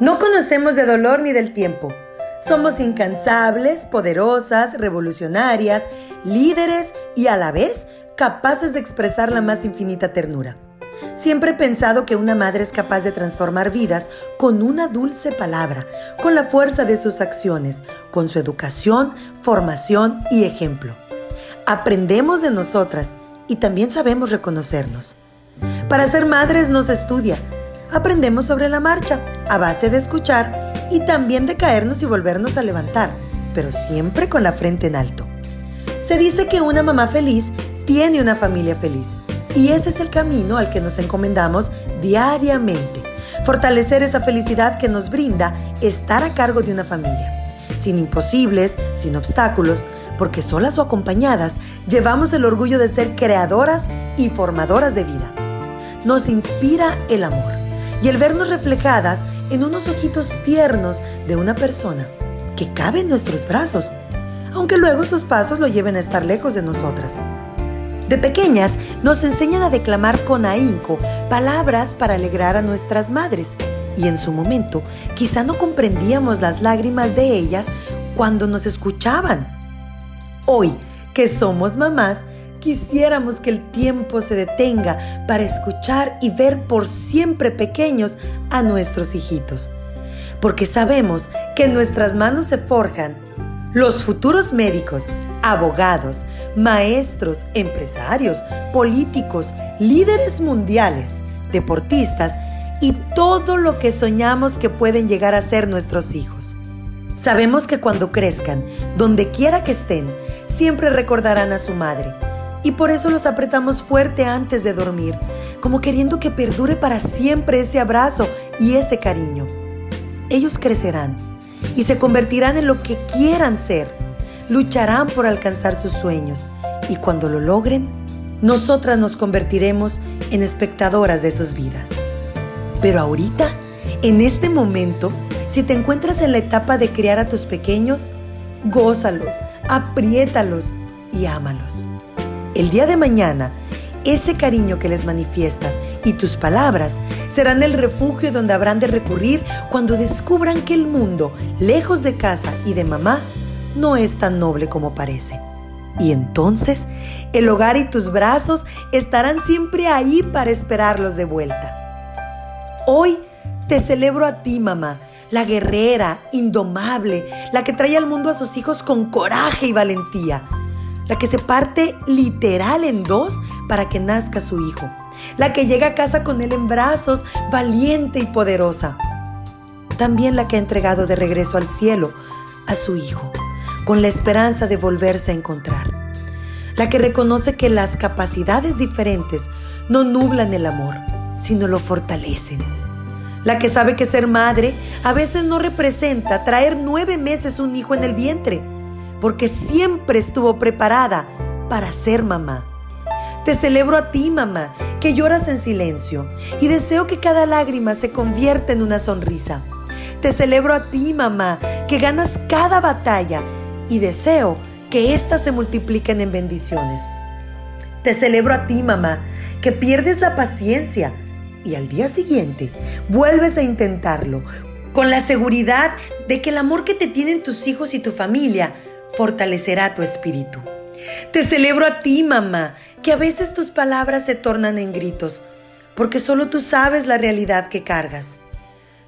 No conocemos de dolor ni del tiempo. Somos incansables, poderosas, revolucionarias, líderes y a la vez capaces de expresar la más infinita ternura. Siempre he pensado que una madre es capaz de transformar vidas con una dulce palabra, con la fuerza de sus acciones, con su educación, formación y ejemplo. Aprendemos de nosotras y también sabemos reconocernos. Para ser madres nos estudia, aprendemos sobre la marcha, a base de escuchar y también de caernos y volvernos a levantar, pero siempre con la frente en alto. Se dice que una mamá feliz tiene una familia feliz y ese es el camino al que nos encomendamos diariamente. Fortalecer esa felicidad que nos brinda estar a cargo de una familia, sin imposibles, sin obstáculos, porque solas o acompañadas llevamos el orgullo de ser creadoras y formadoras de vida. Nos inspira el amor y el vernos reflejadas en unos ojitos tiernos de una persona que cabe en nuestros brazos, aunque luego sus pasos lo lleven a estar lejos de nosotras. De pequeñas nos enseñan a declamar con ahínco palabras para alegrar a nuestras madres y en su momento quizá no comprendíamos las lágrimas de ellas cuando nos escuchaban. Hoy, que somos mamás, Quisiéramos que el tiempo se detenga para escuchar y ver por siempre pequeños a nuestros hijitos, porque sabemos que en nuestras manos se forjan los futuros médicos, abogados, maestros, empresarios, políticos, líderes mundiales, deportistas y todo lo que soñamos que pueden llegar a ser nuestros hijos. Sabemos que cuando crezcan, donde quiera que estén, siempre recordarán a su madre y por eso los apretamos fuerte antes de dormir, como queriendo que perdure para siempre ese abrazo y ese cariño. Ellos crecerán y se convertirán en lo que quieran ser, lucharán por alcanzar sus sueños y cuando lo logren, nosotras nos convertiremos en espectadoras de sus vidas. Pero ahorita, en este momento, si te encuentras en la etapa de criar a tus pequeños, gózalos, apriétalos y ámalos. El día de mañana, ese cariño que les manifiestas y tus palabras serán el refugio donde habrán de recurrir cuando descubran que el mundo, lejos de casa y de mamá, no es tan noble como parece. Y entonces el hogar y tus brazos estarán siempre ahí para esperarlos de vuelta. Hoy te celebro a ti, mamá, la guerrera, indomable, la que trae al mundo a sus hijos con coraje y valentía la que se parte literal en dos para que nazca su hijo, la que llega a casa con él en brazos, valiente y poderosa. También la que ha entregado de regreso al cielo a su hijo, con la esperanza de volverse a encontrar. La que reconoce que las capacidades diferentes no nublan el amor, sino lo fortalecen. La que sabe que ser madre a veces no representa traer nueve meses un hijo en el vientre, porque siempre estuvo preparada para ser mamá. Te celebro a ti, mamá, que lloras en silencio y deseo que cada lágrima se convierta en una sonrisa. Te celebro a ti, mamá, que ganas cada batalla y deseo que éstas se multipliquen en bendiciones. Te celebro a ti, mamá, que pierdes la paciencia y al día siguiente vuelves a intentarlo con la seguridad de que el amor que te tienen tus hijos y tu familia fortalecerá tu espíritu. Te celebro a ti, mamá, que a veces tus palabras se tornan en gritos, porque solo tú sabes la realidad que cargas.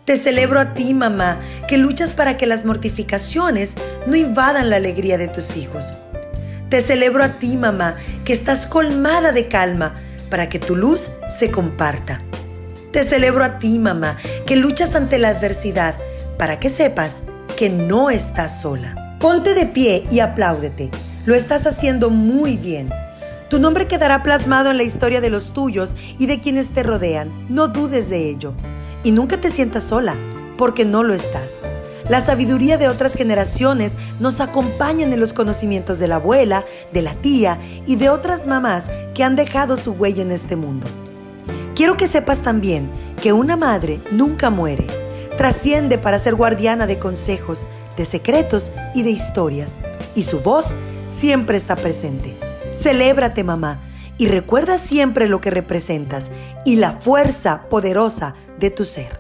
Te celebro a ti, mamá, que luchas para que las mortificaciones no invadan la alegría de tus hijos. Te celebro a ti, mamá, que estás colmada de calma para que tu luz se comparta. Te celebro a ti, mamá, que luchas ante la adversidad para que sepas que no estás sola. Ponte de pie y apláudete. Lo estás haciendo muy bien. Tu nombre quedará plasmado en la historia de los tuyos y de quienes te rodean. No dudes de ello. Y nunca te sientas sola, porque no lo estás. La sabiduría de otras generaciones nos acompañan en los conocimientos de la abuela, de la tía y de otras mamás que han dejado su huella en este mundo. Quiero que sepas también que una madre nunca muere. Trasciende para ser guardiana de consejos, de secretos y de historias, y su voz siempre está presente. Celébrate, mamá, y recuerda siempre lo que representas y la fuerza poderosa de tu ser.